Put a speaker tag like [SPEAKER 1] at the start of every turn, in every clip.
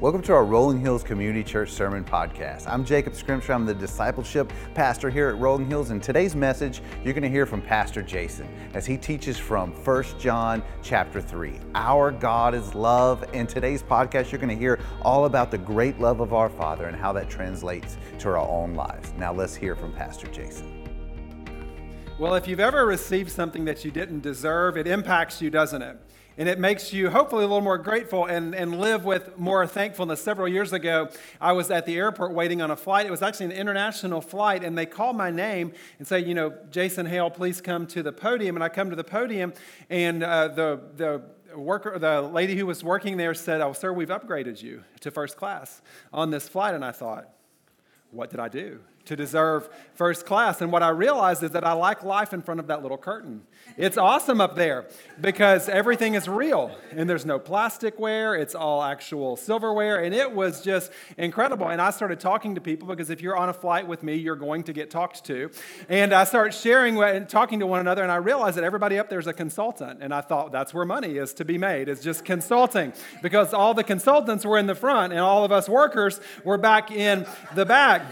[SPEAKER 1] Welcome to our Rolling Hills Community Church Sermon Podcast. I'm Jacob Scrimshaw. I'm the discipleship pastor here at Rolling Hills. And today's message, you're going to hear from Pastor Jason as he teaches from 1 John chapter 3. Our God is love. In today's podcast, you're going to hear all about the great love of our Father and how that translates to our own lives. Now let's hear from Pastor Jason.
[SPEAKER 2] Well, if you've ever received something that you didn't deserve, it impacts you, doesn't it? And it makes you hopefully a little more grateful and, and live with more thankfulness. Several years ago, I was at the airport waiting on a flight. It was actually an international flight, and they called my name and say, you know, Jason Hale, please come to the podium. And I come to the podium, and uh, the, the worker, the lady who was working there said, oh, sir, we've upgraded you to first class on this flight. And I thought, what did I do? to deserve first class. And what I realized is that I like life in front of that little curtain. It's awesome up there because everything is real and there's no plasticware, it's all actual silverware. And it was just incredible. And I started talking to people because if you're on a flight with me, you're going to get talked to. And I started sharing and talking to one another, and I realized that everybody up there is a consultant. And I thought that's where money is to be made, is just consulting because all the consultants were in the front and all of us workers were back in the back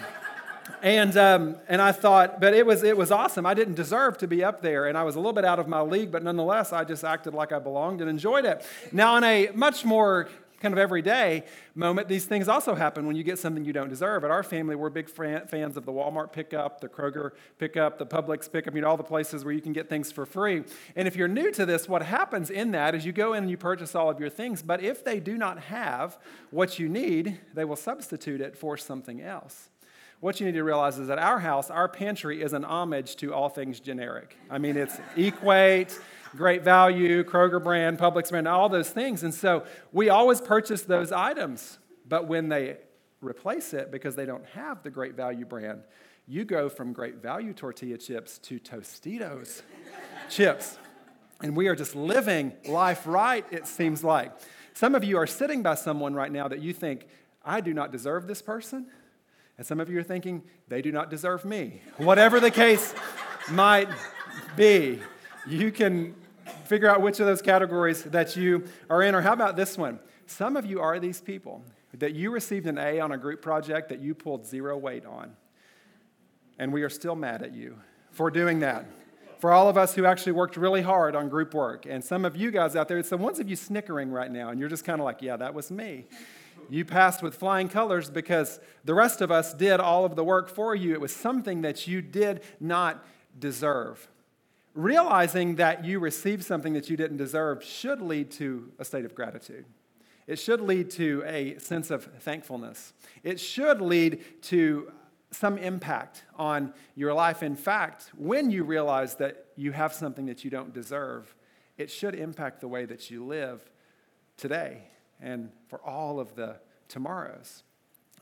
[SPEAKER 2] and um, and I thought, but it was it was awesome. I didn't deserve to be up there, and I was a little bit out of my league, but nonetheless, I just acted like I belonged and enjoyed it. Now, in a much more kind of everyday moment, these things also happen when you get something you don't deserve. At our family, we're big fans of the Walmart pickup, the Kroger pickup, the Publix pickup, you know, all the places where you can get things for free. And if you're new to this, what happens in that is you go in and you purchase all of your things, but if they do not have what you need, they will substitute it for something else what you need to realize is that our house, our pantry, is an homage to all things generic. I mean, it's Equate, Great Value, Kroger brand, Publix brand, all those things. And so we always purchase those items. But when they replace it because they don't have the Great Value brand, you go from Great Value tortilla chips to Tostitos chips. And we are just living life right, it seems like. Some of you are sitting by someone right now that you think, I do not deserve this person. And some of you are thinking, they do not deserve me. Whatever the case might be, you can figure out which of those categories that you are in. Or how about this one? Some of you are these people that you received an A on a group project that you pulled zero weight on. And we are still mad at you for doing that. For all of us who actually worked really hard on group work, and some of you guys out there, it's the ones of you snickering right now, and you're just kind of like, yeah, that was me. You passed with flying colors because the rest of us did all of the work for you. It was something that you did not deserve. Realizing that you received something that you didn't deserve should lead to a state of gratitude. It should lead to a sense of thankfulness. It should lead to some impact on your life. In fact, when you realize that you have something that you don't deserve, it should impact the way that you live today and for all of the tomorrows.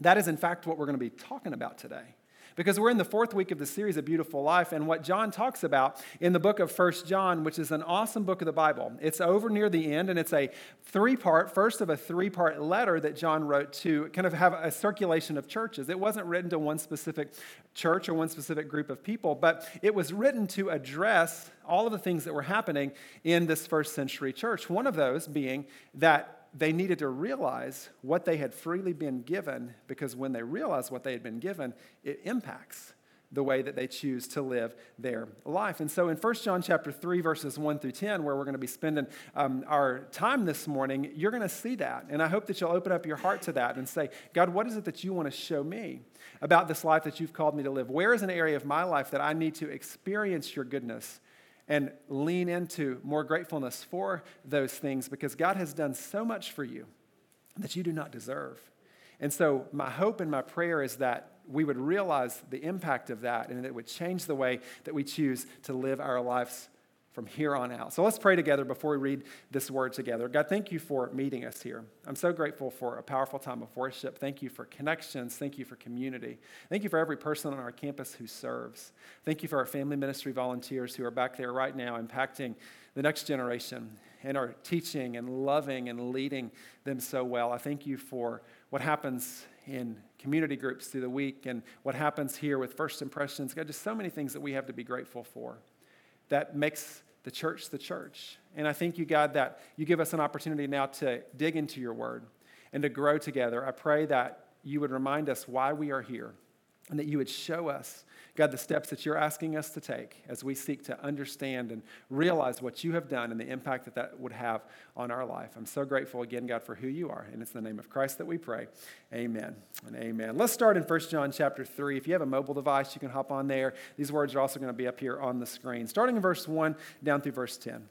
[SPEAKER 2] That is, in fact, what we're going to be talking about today. Because we're in the fourth week of the series, A Beautiful Life, and what John talks about in the book of First John, which is an awesome book of the Bible. It's over near the end, and it's a three part, first of a three part letter that John wrote to kind of have a circulation of churches. It wasn't written to one specific church or one specific group of people, but it was written to address all of the things that were happening in this first century church. One of those being that they needed to realize what they had freely been given because when they realize what they had been given, it impacts the way that they choose to live their life. And so in 1 John chapter 3, verses 1 through 10, where we're going to be spending um, our time this morning, you're going to see that. And I hope that you'll open up your heart to that and say, God, what is it that you want to show me about this life that you've called me to live? Where is an area of my life that I need to experience your goodness? And lean into more gratefulness for those things because God has done so much for you that you do not deserve. And so, my hope and my prayer is that we would realize the impact of that and it would change the way that we choose to live our lives from here on out. So let's pray together before we read this word together. God, thank you for meeting us here. I'm so grateful for a powerful time of worship. Thank you for connections. Thank you for community. Thank you for every person on our campus who serves. Thank you for our family ministry volunteers who are back there right now impacting the next generation and are teaching and loving and leading them so well. I thank you for what happens in community groups through the week and what happens here with First Impressions. God, just so many things that we have to be grateful for that makes the church the church. And I thank you, God, that you give us an opportunity now to dig into your word. and to grow together. I pray that you would remind us why we are here and that you would show us, God, the steps that you're asking us to take as we seek to understand and realize what you have done and the impact that that would have on our life. I'm so grateful again, God, for who you are. And it's in the name of Christ that we pray. Amen and amen. Let's start in 1 John chapter 3. If you have a mobile device, you can hop on there. These words are also going to be up here on the screen, starting in verse 1 down through verse 10.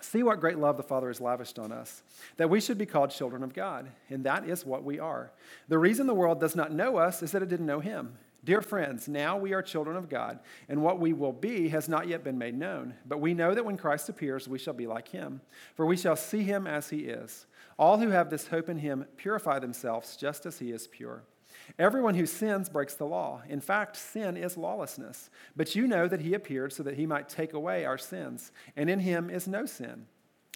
[SPEAKER 2] See what great love the Father has lavished on us, that we should be called children of God, and that is what we are. The reason the world does not know us is that it didn't know Him. Dear friends, now we are children of God, and what we will be has not yet been made known. But we know that when Christ appears, we shall be like Him, for we shall see Him as He is. All who have this hope in Him purify themselves just as He is pure. Everyone who sins breaks the law. In fact, sin is lawlessness. But you know that he appeared so that he might take away our sins, and in him is no sin.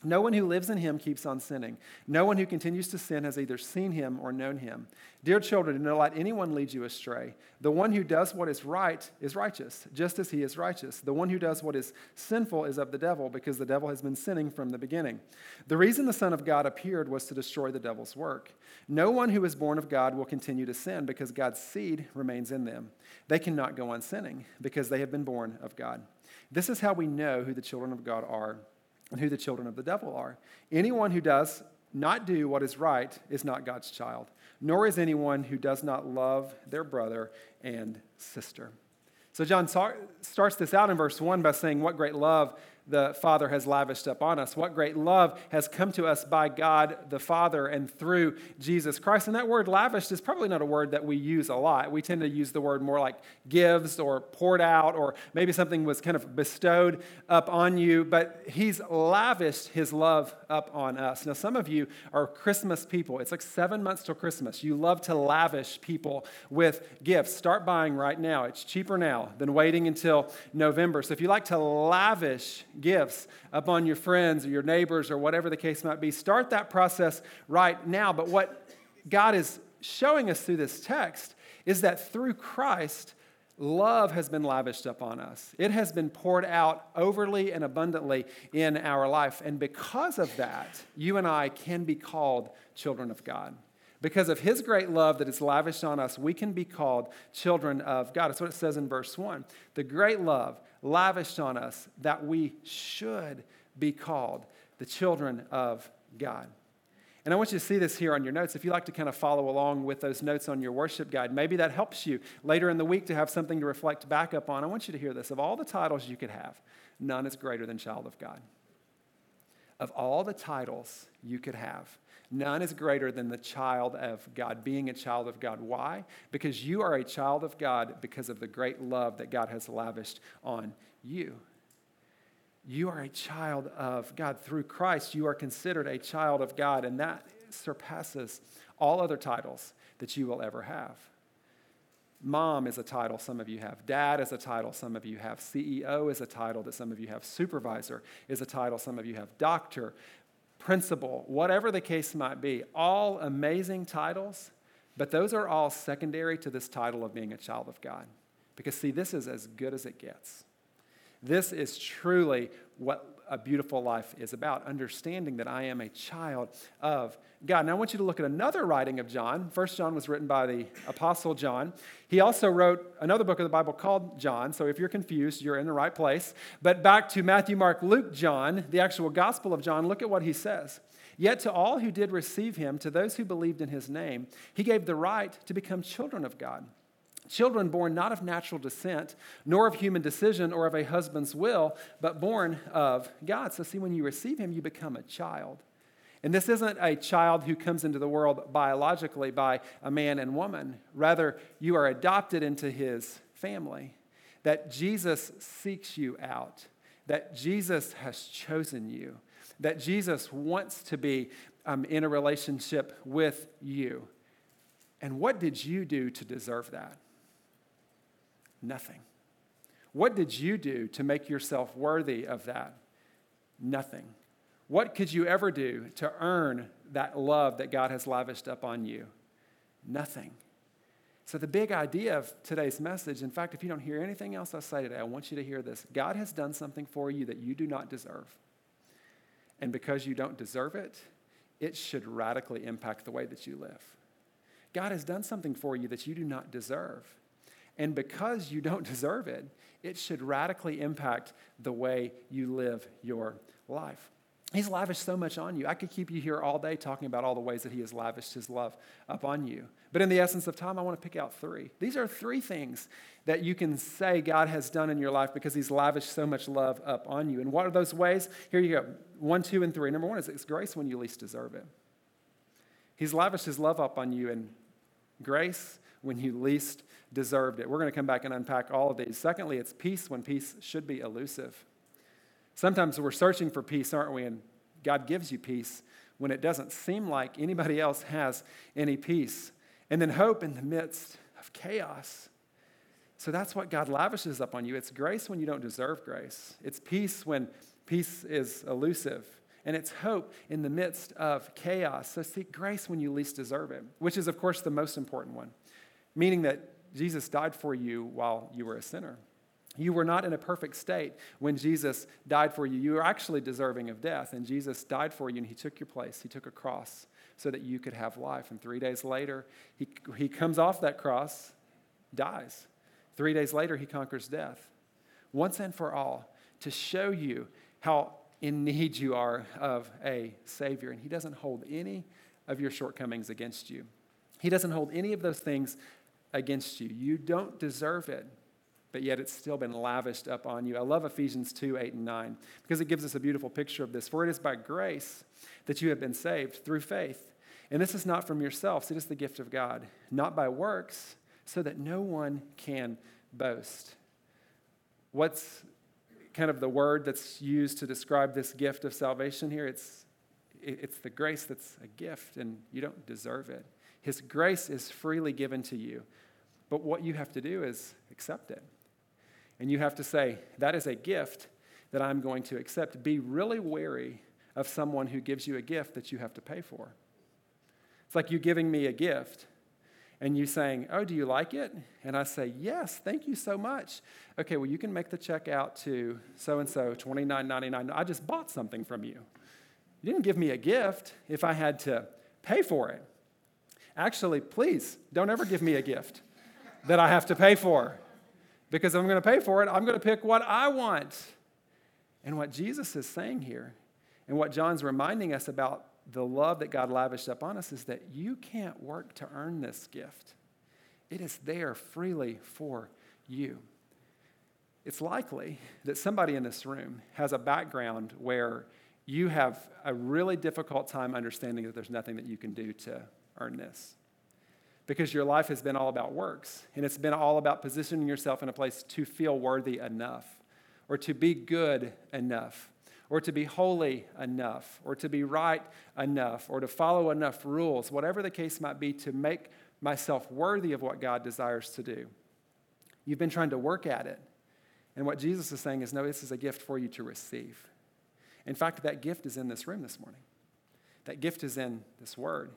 [SPEAKER 2] No one who lives in him keeps on sinning. No one who continues to sin has either seen him or known him. Dear children, do not let anyone lead you astray. The one who does what is right is righteous, just as he is righteous. The one who does what is sinful is of the devil, because the devil has been sinning from the beginning. The reason the Son of God appeared was to destroy the devil's work. No one who is born of God will continue to sin, because God's seed remains in them. They cannot go on sinning, because they have been born of God. This is how we know who the children of God are and who the children of the devil are. Anyone who does not do what is right is not God's child, nor is anyone who does not love their brother and sister. So, John starts this out in verse 1 by saying, What great love the Father has lavished upon us. What great love has come to us by God the Father and through Jesus Christ. And that word lavished is probably not a word that we use a lot. We tend to use the word more like gives or poured out, or maybe something was kind of bestowed up on you, but He's lavished His love up on us. Now, some of you are Christmas people. It's like seven months till Christmas. You love to lavish people with gifts. Start buying right now. It's cheaper now than waiting until November. So if you like to lavish gifts upon your friends or your neighbors or whatever the case might be. Start that process right now. But what God is showing us through this text is that through Christ, love has been lavished upon us. It has been poured out overly and abundantly in our life. And because of that, you and I can be called children of God. Because of his great love that is lavished on us, we can be called children of God. That's what it says in verse 1. The great love lavished on us that we should be called the children of God. And I want you to see this here on your notes. If you like to kind of follow along with those notes on your worship guide, maybe that helps you later in the week to have something to reflect back up on. I want you to hear this. Of all the titles you could have, none is greater than child of God. Of all the titles you could have, None is greater than the child of God, being a child of God. Why? Because you are a child of God because of the great love that God has lavished on you. You are a child of God. Through Christ, you are considered a child of God, and that surpasses all other titles that you will ever have. Mom is a title some of you have. Dad is a title some of you have. CEO is a title that some of you have. Supervisor is a title some of you have. Doctor, principal, whatever the case might be, all amazing titles, but those are all secondary to this title of being a child of God. Because, see, this is as good as it gets. This is truly what a beautiful life is about, understanding that I am a child of God. Now, I want you to look at another writing of John. First John was written by the Apostle John. He also wrote another book of the Bible called John. So if you're confused, you're in the right place. But back to Matthew, Mark, Luke, John, the actual Gospel of John, look at what he says. Yet to all who did receive him, to those who believed in his name, he gave the right to become children of God Children born not of natural descent, nor of human decision or of a husband's will, but born of God. So, see, when you receive him, you become a child. And this isn't a child who comes into the world biologically by a man and woman. Rather, you are adopted into his family. That Jesus seeks you out, that Jesus has chosen you, that Jesus wants to be um, in a relationship with you. And what did you do to deserve that? Nothing. What did you do to make yourself worthy of that? Nothing. What could you ever do to earn that love that God has lavished up on you? Nothing. So, the big idea of today's message, in fact, if you don't hear anything else I say today, I want you to hear this. God has done something for you that you do not deserve. And because you don't deserve it, it should radically impact the way that you live. God has done something for you that you do not deserve. And because you don't deserve it, it should radically impact the way you live your life. He's lavished so much on you. I could keep you here all day talking about all the ways that He has lavished His love upon you. But in the essence of time, I want to pick out three. These are three things that you can say God has done in your life because He's lavished so much love up on you. And what are those ways? Here you go one, two, and three. Number one is it's grace when you least deserve it. He's lavished His love up on you in grace when you least deserved it. We're going to come back and unpack all of these. Secondly, it's peace when peace should be elusive. Sometimes we're searching for peace, aren't we? And God gives you peace when it doesn't seem like anybody else has any peace. And then hope in the midst of chaos. So that's what God lavishes up on you. It's grace when you don't deserve grace, it's peace when peace is elusive. And it's hope in the midst of chaos. So seek grace when you least deserve it, which is, of course, the most important one, meaning that Jesus died for you while you were a sinner. You were not in a perfect state when Jesus died for you. You were actually deserving of death, and Jesus died for you, and He took your place. He took a cross so that you could have life. And three days later, He, he comes off that cross, dies. Three days later, He conquers death. Once and for all, to show you how in need you are of a Savior. And He doesn't hold any of your shortcomings against you, He doesn't hold any of those things against you. You don't deserve it but yet it's still been lavished up on you. I love Ephesians 2 8 and 9 because it gives us a beautiful picture of this. For it is by grace that you have been saved through faith. And this is not from yourselves, it is the gift of God, not by works, so that no one can boast. What's kind of the word that's used to describe this gift of salvation here? It's, it's the grace that's a gift, and you don't deserve it. His grace is freely given to you. But what you have to do is accept it. And you have to say, that is a gift that I'm going to accept. Be really wary of someone who gives you a gift that you have to pay for. It's like you giving me a gift and you saying, Oh, do you like it? And I say, Yes, thank you so much. Okay, well, you can make the check out to so and so, $29.99. I just bought something from you. You didn't give me a gift if I had to pay for it. Actually, please don't ever give me a gift that I have to pay for because if I'm going to pay for it, I'm going to pick what I want. And what Jesus is saying here, and what John's reminding us about the love that God lavished upon us, is that you can't work to earn this gift. It is there freely for you. It's likely that somebody in this room has a background where you have a really difficult time understanding that there's nothing that you can do to earn this because your life has been all about works and it's been all about positioning yourself in a place to feel worthy enough or to be good enough or to be holy enough or to be right enough or to follow enough rules, whatever the case might be, to make myself worthy of what God desires to do. You've been trying to work at it. And what Jesus is saying is, no, this is a gift for you to receive. In fact, that gift is in this room this morning. That gift is in this word.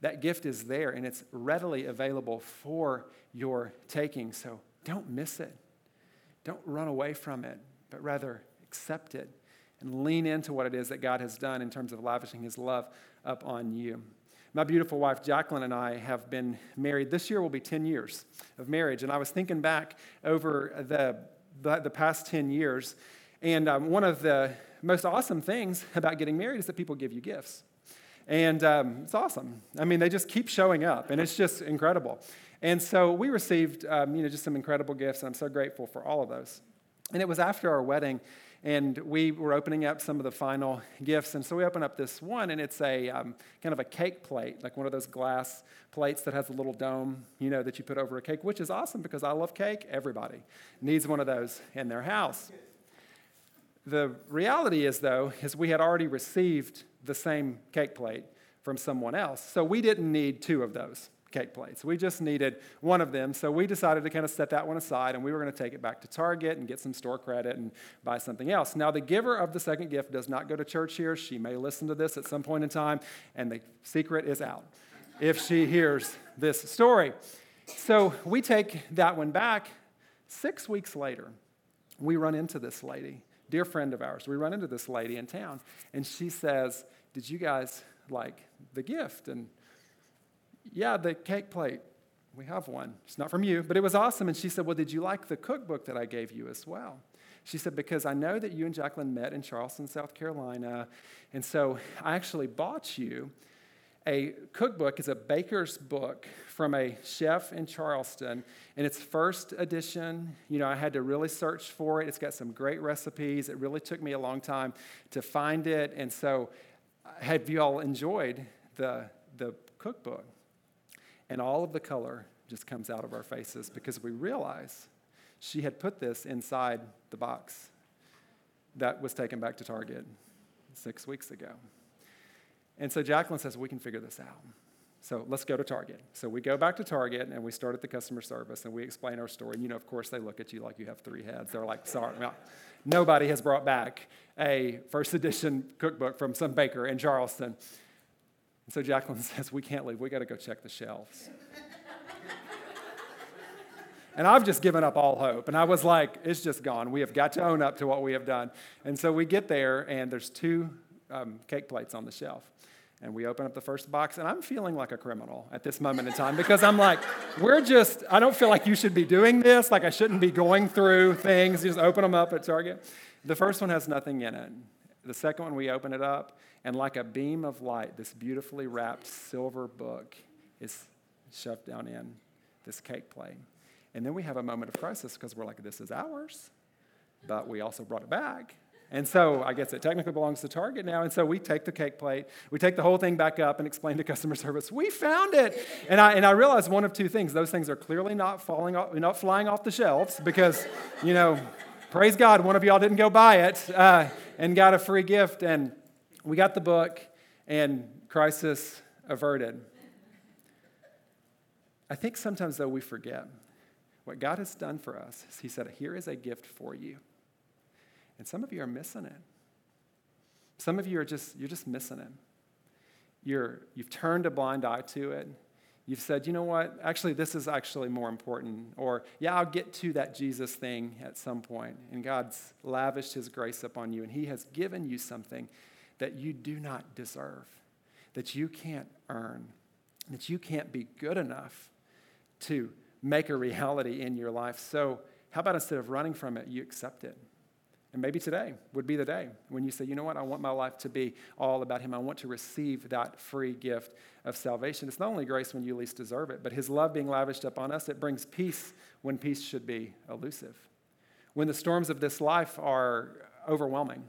[SPEAKER 2] That gift is there and it's readily available for your taking. So don't miss it. Don't run away from it, but rather accept it and lean into what it is that God has done in terms of lavishing his love up on you. My beautiful wife, Jacqueline, and I have been married. This year will be 10 years of marriage. And I was thinking back over the, the, the past 10 years. And um, one of the most awesome things about getting married is that people give you gifts. And um, it's awesome. I mean, they just keep showing up, and it's just incredible. And so we received, um, you know, just some incredible gifts, and I'm so grateful for all of those. And it was after our wedding, and we were opening up some of the final gifts. And so we open up this one, and it's a um, kind of a cake plate, like one of those glass plates that has a little dome, you know, that you put over a cake, which is awesome because I love cake. Everybody needs one of those in their house. The reality is, though, is we had already received the same cake plate from someone else. So we didn't need two of those cake plates. We just needed one of them. So we decided to kind of set that one aside and we were going to take it back to Target and get some store credit and buy something else. Now, the giver of the second gift does not go to church here. She may listen to this at some point in time, and the secret is out if she hears this story. So we take that one back. Six weeks later, we run into this lady, dear friend of ours. We run into this lady in town, and she says, did you guys like the gift? And yeah, the cake plate. We have one. It's not from you, but it was awesome. And she said, Well, did you like the cookbook that I gave you as well? She said, Because I know that you and Jacqueline met in Charleston, South Carolina. And so I actually bought you a cookbook. is a baker's book from a chef in Charleston. And it's first edition. You know, I had to really search for it. It's got some great recipes. It really took me a long time to find it. And so, have you all enjoyed the, the cookbook? And all of the color just comes out of our faces because we realize she had put this inside the box that was taken back to Target six weeks ago. And so Jacqueline says, We can figure this out. So let's go to Target. So we go back to Target and we start at the customer service and we explain our story. And you know, of course, they look at you like you have three heads. They're like, Sorry, nobody has brought back a first edition cookbook from some baker in Charleston. And so Jacqueline says, We can't leave. We got to go check the shelves. and I've just given up all hope. And I was like, It's just gone. We have got to own up to what we have done. And so we get there, and there's two um, cake plates on the shelf. And we open up the first box, and I'm feeling like a criminal at this moment in time because I'm like, we're just, I don't feel like you should be doing this. Like, I shouldn't be going through things. You just open them up at Target. The first one has nothing in it. The second one, we open it up, and like a beam of light, this beautifully wrapped silver book is shoved down in this cake plate. And then we have a moment of crisis because we're like, this is ours, but we also brought it back. And so I guess it technically belongs to Target now. And so we take the cake plate, we take the whole thing back up and explain to customer service, we found it. And I, and I realized one of two things. Those things are clearly not falling off, not flying off the shelves because, you know, praise God, one of y'all didn't go buy it uh, and got a free gift. And we got the book, and crisis averted. I think sometimes, though, we forget what God has done for us. He said, Here is a gift for you. And some of you are missing it. Some of you are just, you're just missing it. You're, you've turned a blind eye to it. You've said, you know what, actually, this is actually more important. Or, yeah, I'll get to that Jesus thing at some point. And God's lavished his grace upon you, and he has given you something that you do not deserve, that you can't earn, that you can't be good enough to make a reality in your life. So, how about instead of running from it, you accept it? And maybe today would be the day when you say, you know what, I want my life to be all about Him. I want to receive that free gift of salvation. It's not only grace when you least deserve it, but His love being lavished upon us, it brings peace when peace should be elusive. When the storms of this life are overwhelming,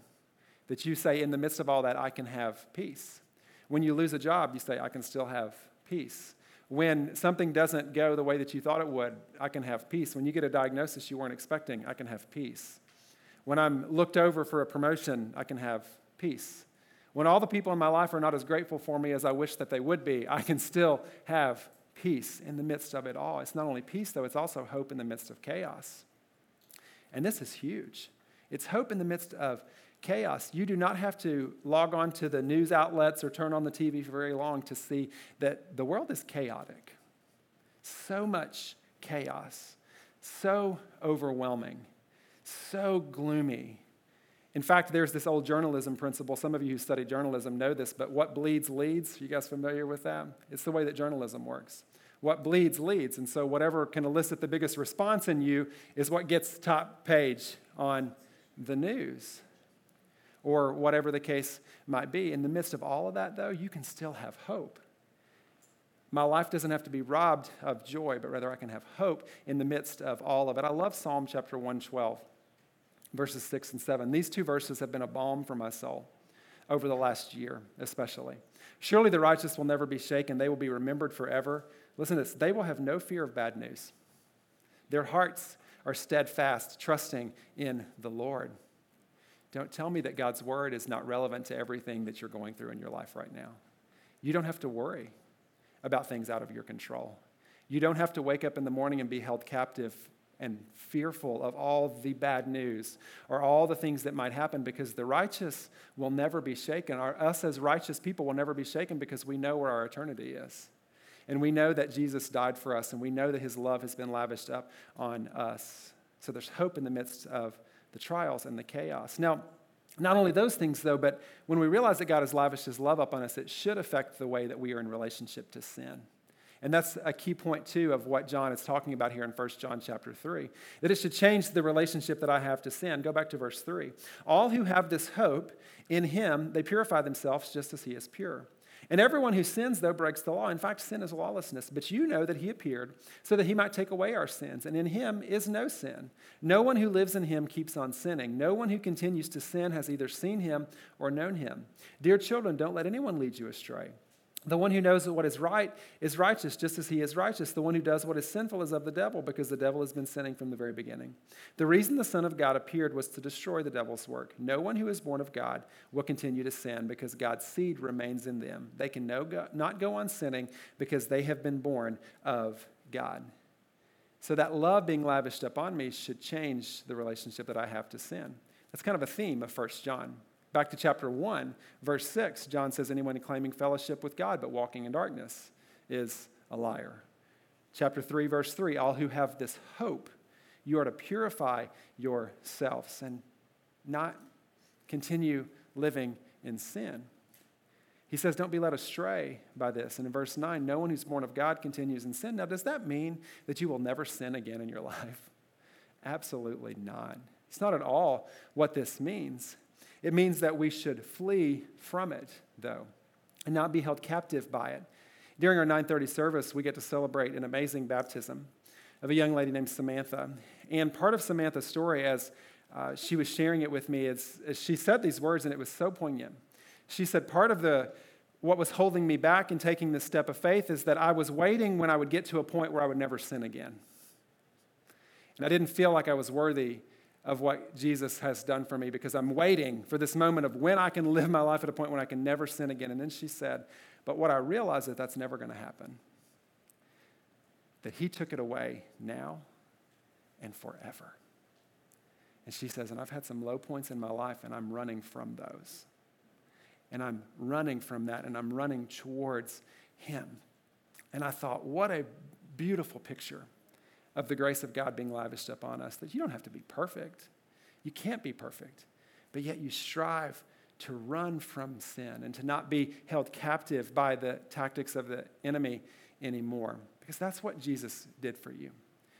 [SPEAKER 2] that you say, in the midst of all that, I can have peace. When you lose a job, you say, I can still have peace. When something doesn't go the way that you thought it would, I can have peace. When you get a diagnosis you weren't expecting, I can have peace. When I'm looked over for a promotion, I can have peace. When all the people in my life are not as grateful for me as I wish that they would be, I can still have peace in the midst of it all. It's not only peace, though, it's also hope in the midst of chaos. And this is huge. It's hope in the midst of chaos. You do not have to log on to the news outlets or turn on the TV for very long to see that the world is chaotic. So much chaos, so overwhelming, so gloomy. In fact, there's this old journalism principle. Some of you who study journalism know this, but what bleeds leads. You guys familiar with that? It's the way that journalism works. What bleeds leads. And so, whatever can elicit the biggest response in you is what gets top page on the news or whatever the case might be. In the midst of all of that, though, you can still have hope. My life doesn't have to be robbed of joy, but rather I can have hope in the midst of all of it. I love Psalm chapter 112, verses 6 and 7. These two verses have been a balm for my soul over the last year, especially. Surely the righteous will never be shaken, they will be remembered forever. Listen to this they will have no fear of bad news. Their hearts are steadfast, trusting in the Lord. Don't tell me that God's word is not relevant to everything that you're going through in your life right now. You don't have to worry about things out of your control. You don't have to wake up in the morning and be held captive and fearful of all the bad news or all the things that might happen because the righteous will never be shaken. Our, us as righteous people will never be shaken because we know where our eternity is. And we know that Jesus died for us and we know that his love has been lavished up on us. So there's hope in the midst of the trials and the chaos. Now, Not only those things, though, but when we realize that God has lavished his love up on us, it should affect the way that we are in relationship to sin. And that's a key point, too, of what John is talking about here in 1 John chapter 3. That it should change the relationship that I have to sin. Go back to verse 3. All who have this hope in him, they purify themselves just as he is pure. And everyone who sins, though, breaks the law. In fact, sin is lawlessness. But you know that he appeared so that he might take away our sins. And in him is no sin. No one who lives in him keeps on sinning. No one who continues to sin has either seen him or known him. Dear children, don't let anyone lead you astray. The one who knows what is right is righteous, just as he is righteous. The one who does what is sinful is of the devil, because the devil has been sinning from the very beginning. The reason the Son of God appeared was to destroy the devil's work. No one who is born of God will continue to sin, because God's seed remains in them. They can no go, not go on sinning, because they have been born of God. So that love being lavished upon me should change the relationship that I have to sin. That's kind of a theme of 1 John. Back to chapter 1, verse 6, John says, Anyone claiming fellowship with God but walking in darkness is a liar. Chapter 3, verse 3, all who have this hope, you are to purify yourselves and not continue living in sin. He says, Don't be led astray by this. And in verse 9, no one who's born of God continues in sin. Now, does that mean that you will never sin again in your life? Absolutely not. It's not at all what this means. It means that we should flee from it, though, and not be held captive by it. During our 9:30 service, we get to celebrate an amazing baptism of a young lady named Samantha. And part of Samantha's story, as uh, she was sharing it with me, is, is she said these words, and it was so poignant. She said, Part of the what was holding me back in taking this step of faith is that I was waiting when I would get to a point where I would never sin again. And I didn't feel like I was worthy of what Jesus has done for me because I'm waiting for this moment of when I can live my life at a point when I can never sin again. And then she said, But what I realize is that that's never going to happen. That He took it away now and forever. And she says, And I've had some low points in my life, and I'm running from those. And I'm running from that, and I'm running towards Him. And I thought, what a beautiful picture of the grace of God being lavished upon us, that you don't have to be perfect. You can't be perfect, but yet you strive to run from sin and to not be held captive by the tactics of the enemy anymore, because that's what Jesus did for you.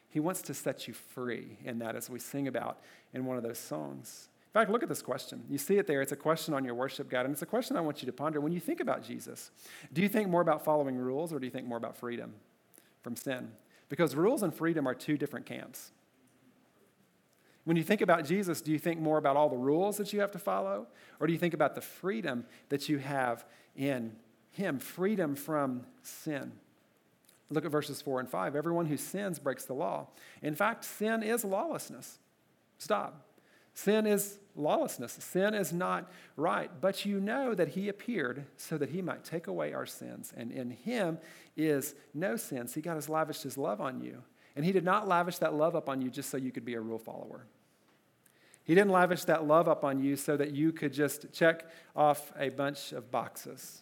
[SPEAKER 2] He wants to set you free in that, as we sing about in one of those songs. In fact, look at this question. You see it there. It's a question on your worship guide, and it's a question I want you to ponder. When you think about Jesus, do you think more about following rules or do you think more about freedom from sin? Because rules and freedom are two different camps. When you think about Jesus, do you think more about all the rules that you have to follow? Or do you think about the freedom that you have in Him? Freedom from sin. Look at verses 4 and 5. Everyone who sins breaks the law. In fact, sin is lawlessness. Stop. Sin is lawlessness. Sin is not right. But you know that he appeared so that he might take away our sins. And in him is no sin. See, God has lavished his love on you. And he did not lavish that love up on you just so you could be a rule follower. He didn't lavish that love up on you so that you could just check off a bunch of boxes.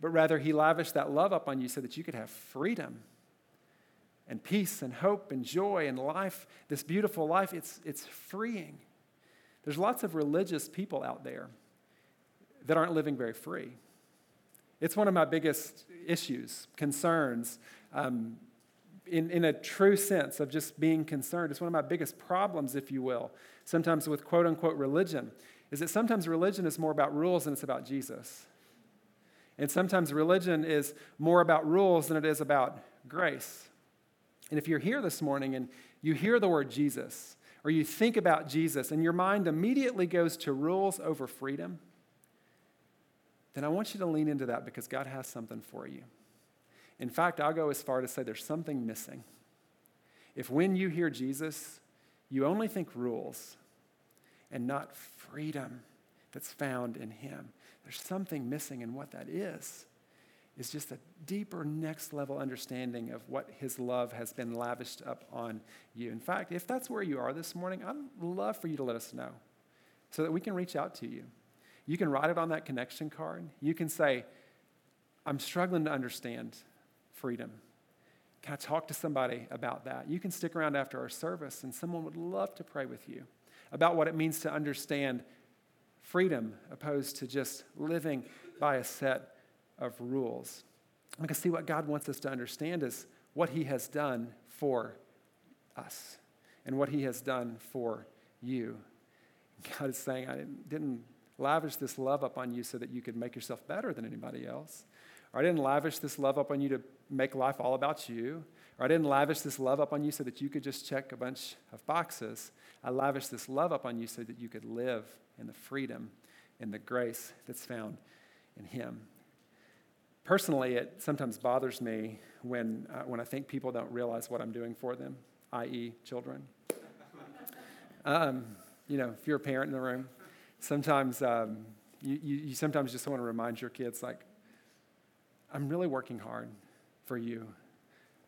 [SPEAKER 2] But rather, he lavished that love up on you so that you could have freedom and peace and hope and joy and life, this beautiful life. It's, it's freeing. There's lots of religious people out there that aren't living very free. It's one of my biggest issues, concerns, um, in, in a true sense of just being concerned. It's one of my biggest problems, if you will, sometimes with quote unquote religion, is that sometimes religion is more about rules than it's about Jesus. And sometimes religion is more about rules than it is about grace. And if you're here this morning and you hear the word Jesus, or you think about Jesus and your mind immediately goes to rules over freedom, then I want you to lean into that because God has something for you. In fact, I'll go as far to say there's something missing. If when you hear Jesus, you only think rules and not freedom that's found in Him, there's something missing in what that is is just a deeper, next level understanding of what His love has been lavished up on you. In fact, if that's where you are this morning, I'd love for you to let us know so that we can reach out to you. You can write it on that connection card. You can say, I'm struggling to understand freedom. Can I talk to somebody about that? You can stick around after our service, and someone would love to pray with you about what it means to understand freedom opposed to just living by a set of rules. Because, see, what God wants us to understand is what He has done for us and what He has done for you. God is saying, I didn't lavish this love up on you so that you could make yourself better than anybody else. Or I didn't lavish this love up on you to make life all about you. Or I didn't lavish this love up on you so that you could just check a bunch of boxes. I lavished this love up on you so that you could live in the freedom and the grace that's found in Him. Personally, it sometimes bothers me when, uh, when I think people don't realize what I'm doing for them, i.e., children. Um, you know, if you're a parent in the room, sometimes um, you, you, you sometimes just want to remind your kids, like, I'm really working hard for you.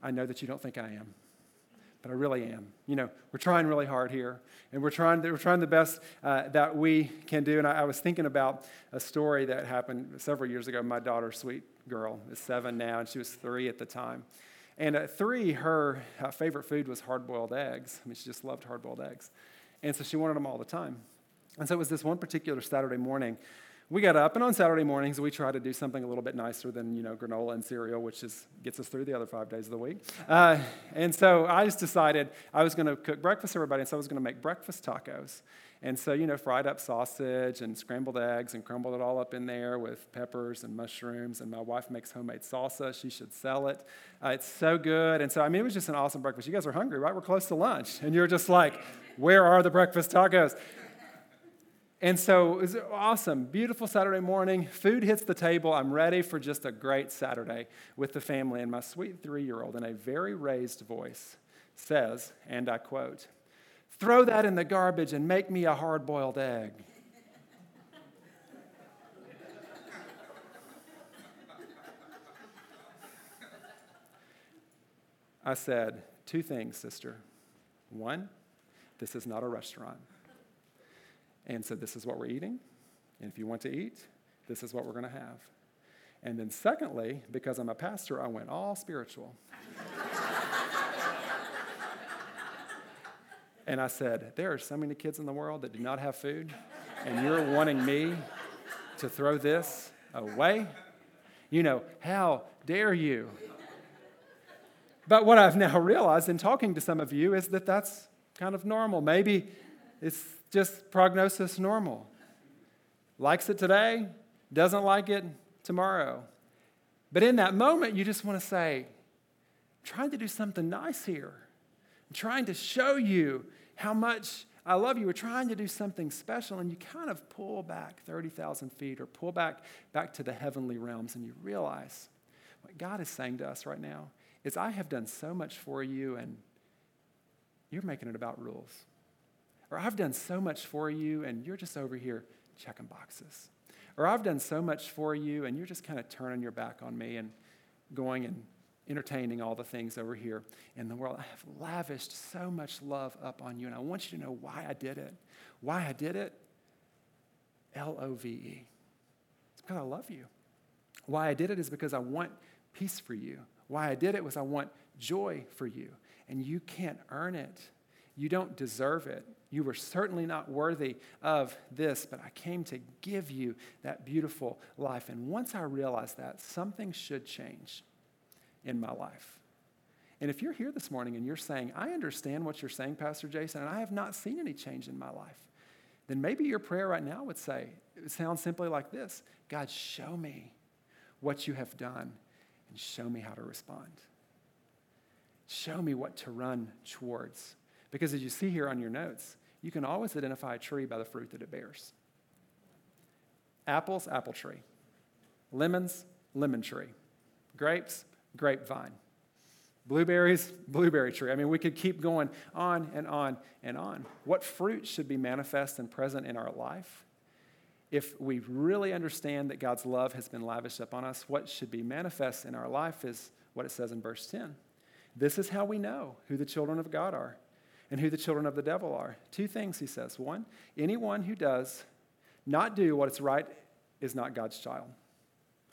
[SPEAKER 2] I know that you don't think I am, but I really am. You know, we're trying really hard here, and we're trying, we're trying the best uh, that we can do. And I, I, was thinking about a story that happened several years ago. My daughter, sweet girl, is seven now, and she was three at the time. And at three, her favorite food was hard boiled eggs. I mean, she just loved hard boiled eggs. And so she wanted them all the time. And so it was this one particular Saturday morning. We got up, and on Saturday mornings, we try to do something a little bit nicer than, you know, granola and cereal, which is, gets us through the other five days of the week. Uh, and so I just decided I was going to cook breakfast for everybody, and so I was going to make breakfast tacos. And so, you know, fried up sausage and scrambled eggs and crumbled it all up in there with peppers and mushrooms. And my wife makes homemade salsa. She should sell it. Uh, it's so good. And so, I mean, it was just an awesome breakfast. You guys are hungry, right? We're close to lunch. And you're just like, where are the breakfast tacos? And so it was awesome. Beautiful Saturday morning. Food hits the table. I'm ready for just a great Saturday with the family. And my sweet three year old, in a very raised voice, says, and I quote, Throw that in the garbage and make me a hard boiled egg. I said, Two things, sister. One, this is not a restaurant. And so, this is what we're eating. And if you want to eat, this is what we're going to have. And then, secondly, because I'm a pastor, I went all spiritual. And I said, There are so many kids in the world that do not have food, and you're wanting me to throw this away? You know, how dare you? But what I've now realized in talking to some of you is that that's kind of normal. Maybe it's just prognosis normal. Likes it today, doesn't like it tomorrow. But in that moment, you just want to say, trying to do something nice here. I'm trying to show you how much I love you. We're trying to do something special, and you kind of pull back 30,000 feet or pull back back to the heavenly realms, and you realize what God is saying to us right now is, I have done so much for you, and you're making it about rules. Or I've done so much for you, and you're just over here checking boxes. Or I've done so much for you, and you're just kind of turning your back on me and going and entertaining all the things over here in the world. I have lavished so much love up on you, and I want you to know why I did it. Why I did it? L O V E. It's because I love you. Why I did it is because I want peace for you. Why I did it was I want joy for you. And you can't earn it. You don't deserve it. You were certainly not worthy of this, but I came to give you that beautiful life. And once I realized that, something should change in my life. And if you're here this morning and you're saying, I understand what you're saying, Pastor Jason, and I have not seen any change in my life, then maybe your prayer right now would say, it sounds simply like this God, show me what you have done and show me how to respond. Show me what to run towards. Because as you see here on your notes, you can always identify a tree by the fruit that it bears. Apples, apple tree. Lemons, lemon tree. Grapes, grapevine. Blueberries, blueberry tree. I mean, we could keep going on and on and on. What fruit should be manifest and present in our life? If we really understand that God's love has been lavished upon us, what should be manifest in our life is what it says in verse 10. This is how we know who the children of God are and who the children of the devil are. Two things, he says. One, anyone who does not do what is right is not God's child.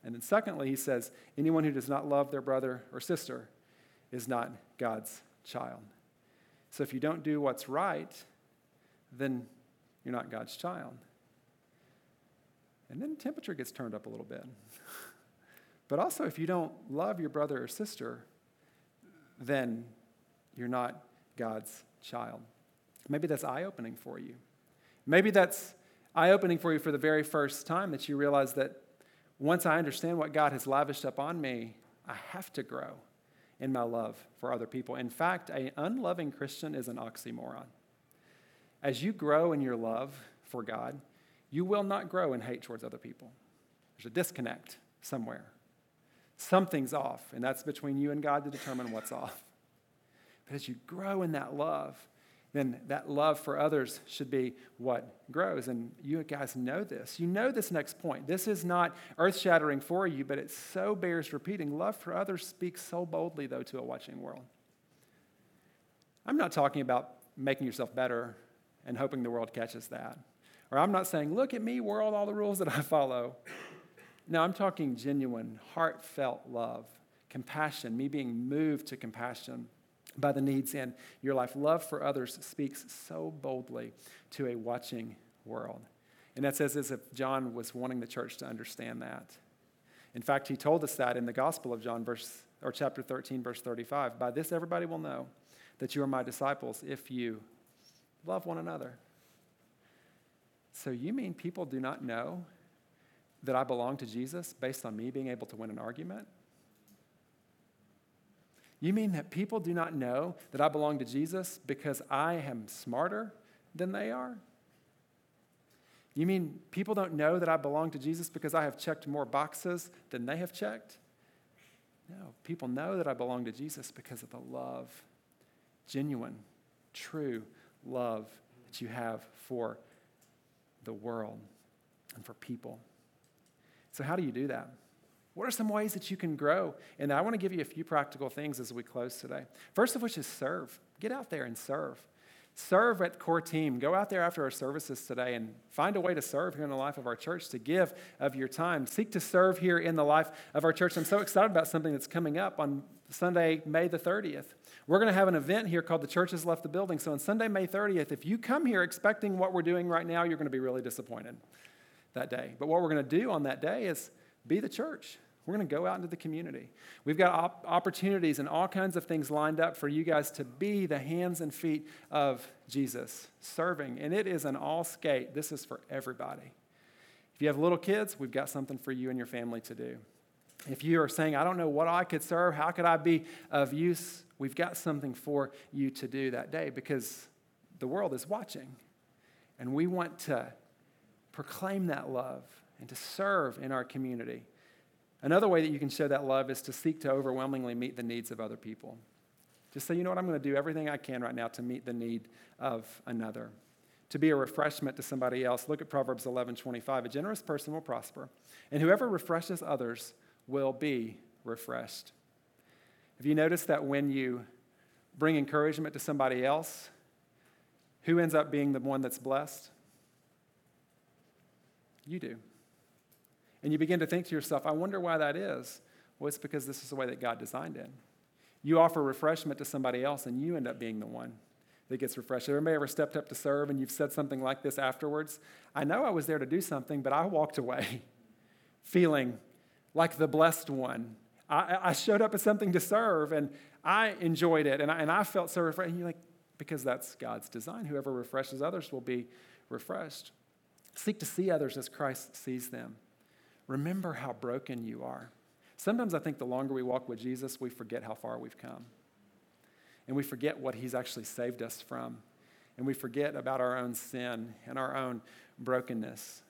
[SPEAKER 2] And then, secondly, he says, anyone who does not love their brother or sister is not God's child. So if you don't do what's right, then you're not God's child. And then temperature gets turned up a little bit. but also, if you don't love your brother or sister, then you're not God's child. Maybe that's eye opening for you. Maybe that's eye opening for you for the very first time that you realize that once I understand what God has lavished upon me, I have to grow in my love for other people. In fact, an unloving Christian is an oxymoron. As you grow in your love for God, you will not grow in hate towards other people. There's a disconnect somewhere. Something's off, and that's between you and God to determine what's off. But as you grow in that love, then that love for others should be what grows. And you guys know this. You know this next point. This is not earth shattering for you, but it so bears repeating. Love for others speaks so boldly, though, to a watching world. I'm not talking about making yourself better and hoping the world catches that. Or I'm not saying, look at me, world, all the rules that I follow. No, I'm talking genuine, heartfelt love, compassion, me being moved to compassion by the needs in your life. Love for others speaks so boldly to a watching world. And that's as if John was wanting the church to understand that. In fact, he told us that in the Gospel of John, verse, or chapter 13, verse 35. By this everybody will know that you are my disciples if you love one another. So you mean people do not know that I belong to Jesus based on me being able to win an argument? You mean that people do not know that I belong to Jesus because I am smarter than they are? You mean people don't know that I belong to Jesus because I have checked more boxes than they have checked? No, people know that I belong to Jesus because of the love, genuine, true love that you have for the world and for people. So, how do you do that? What are some ways that you can grow? And I want to give you a few practical things as we close today. First of which is serve. Get out there and serve. Serve at core team. Go out there after our services today and find a way to serve here in the life of our church, to give of your time. Seek to serve here in the life of our church. I'm so excited about something that's coming up on Sunday, May the 30th. We're going to have an event here called The Church Has Left the Building. So on Sunday, May 30th, if you come here expecting what we're doing right now, you're going to be really disappointed that day. But what we're going to do on that day is be the church. We're going to go out into the community. We've got op- opportunities and all kinds of things lined up for you guys to be the hands and feet of Jesus, serving. And it is an all skate. This is for everybody. If you have little kids, we've got something for you and your family to do. If you are saying, I don't know what I could serve, how could I be of use? We've got something for you to do that day because the world is watching. And we want to proclaim that love and to serve in our community. Another way that you can show that love is to seek to overwhelmingly meet the needs of other people. Just say, you know what, I'm going to do everything I can right now to meet the need of another. To be a refreshment to somebody else. Look at Proverbs 11 25. A generous person will prosper, and whoever refreshes others will be refreshed. Have you noticed that when you bring encouragement to somebody else, who ends up being the one that's blessed? You do. And you begin to think to yourself, I wonder why that is. Well, it's because this is the way that God designed it. You offer refreshment to somebody else, and you end up being the one that gets refreshed. Everybody ever stepped up to serve and you've said something like this afterwards? I know I was there to do something, but I walked away feeling like the blessed one. I, I showed up as something to serve, and I enjoyed it, and I, and I felt so refreshed. And you're like, because that's God's design. Whoever refreshes others will be refreshed. Seek to see others as Christ sees them. Remember how broken you are. Sometimes I think the longer we walk with Jesus, we forget how far we've come. And we forget what he's actually saved us from. And we forget about our own sin and our own brokenness.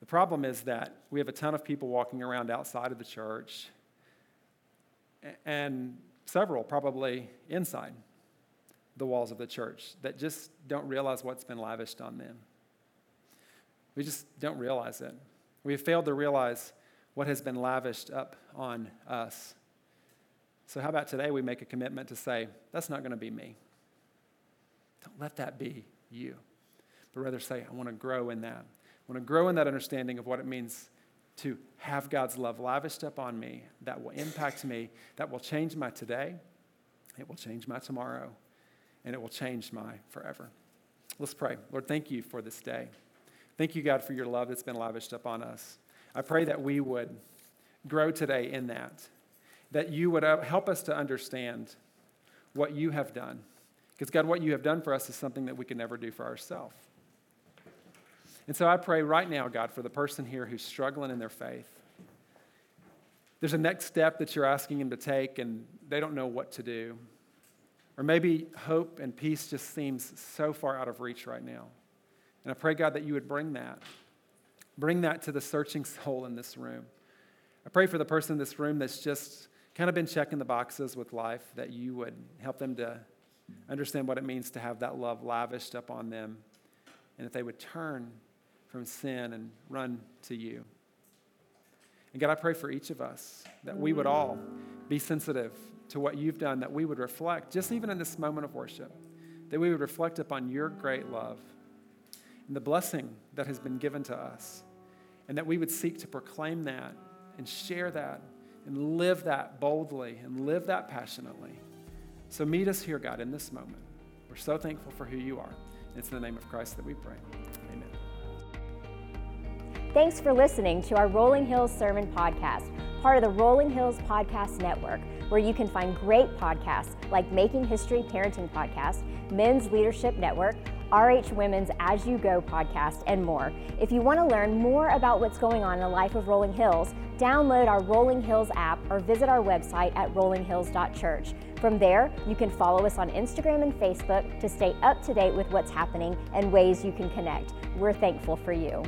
[SPEAKER 2] The problem is that we have a ton of people walking around outside of the church, and several probably inside the walls of the church that just don't realize what's been lavished on them. We just don't realize it. We have failed to realize what has been lavished up on us. So, how about today we make a commitment to say, that's not going to be me. Don't let that be you. But rather say, I want to grow in that. I want to grow in that understanding of what it means to have God's love lavished up on me that will impact me, that will change my today, it will change my tomorrow, and it will change my forever. Let's pray. Lord, thank you for this day. Thank you, God, for your love that's been lavished upon us. I pray that we would grow today in that, that you would uh, help us to understand what you have done. Because, God, what you have done for us is something that we can never do for ourselves. And so I pray right now, God, for the person here who's struggling in their faith. There's a next step that you're asking them to take, and they don't know what to do. Or maybe hope and peace just seems so far out of reach right now. And I pray, God, that you would bring that. Bring that to the searching soul in this room. I pray for the person in this room that's just kind of been checking the boxes with life, that you would help them to understand what it means to have that love lavished upon them, and that they would turn from sin and run to you. And God, I pray for each of us that we would all be sensitive to what you've done, that we would reflect, just even in this moment of worship, that we would reflect upon your great love and the blessing that has been given to us, and that we would seek to proclaim that and share that and live that boldly and live that passionately. So meet us here, God, in this moment. We're so thankful for who you are. It's in the name of Christ that we pray. Amen.
[SPEAKER 3] Thanks for listening to our Rolling Hills Sermon Podcast, part of the Rolling Hills Podcast Network, where you can find great podcasts like Making History Parenting Podcast, Men's Leadership Network, RH Women's As You Go podcast, and more. If you want to learn more about what's going on in the life of Rolling Hills, download our Rolling Hills app or visit our website at rollinghills.church. From there, you can follow us on Instagram and Facebook to stay up to date with what's happening and ways you can connect. We're thankful for you.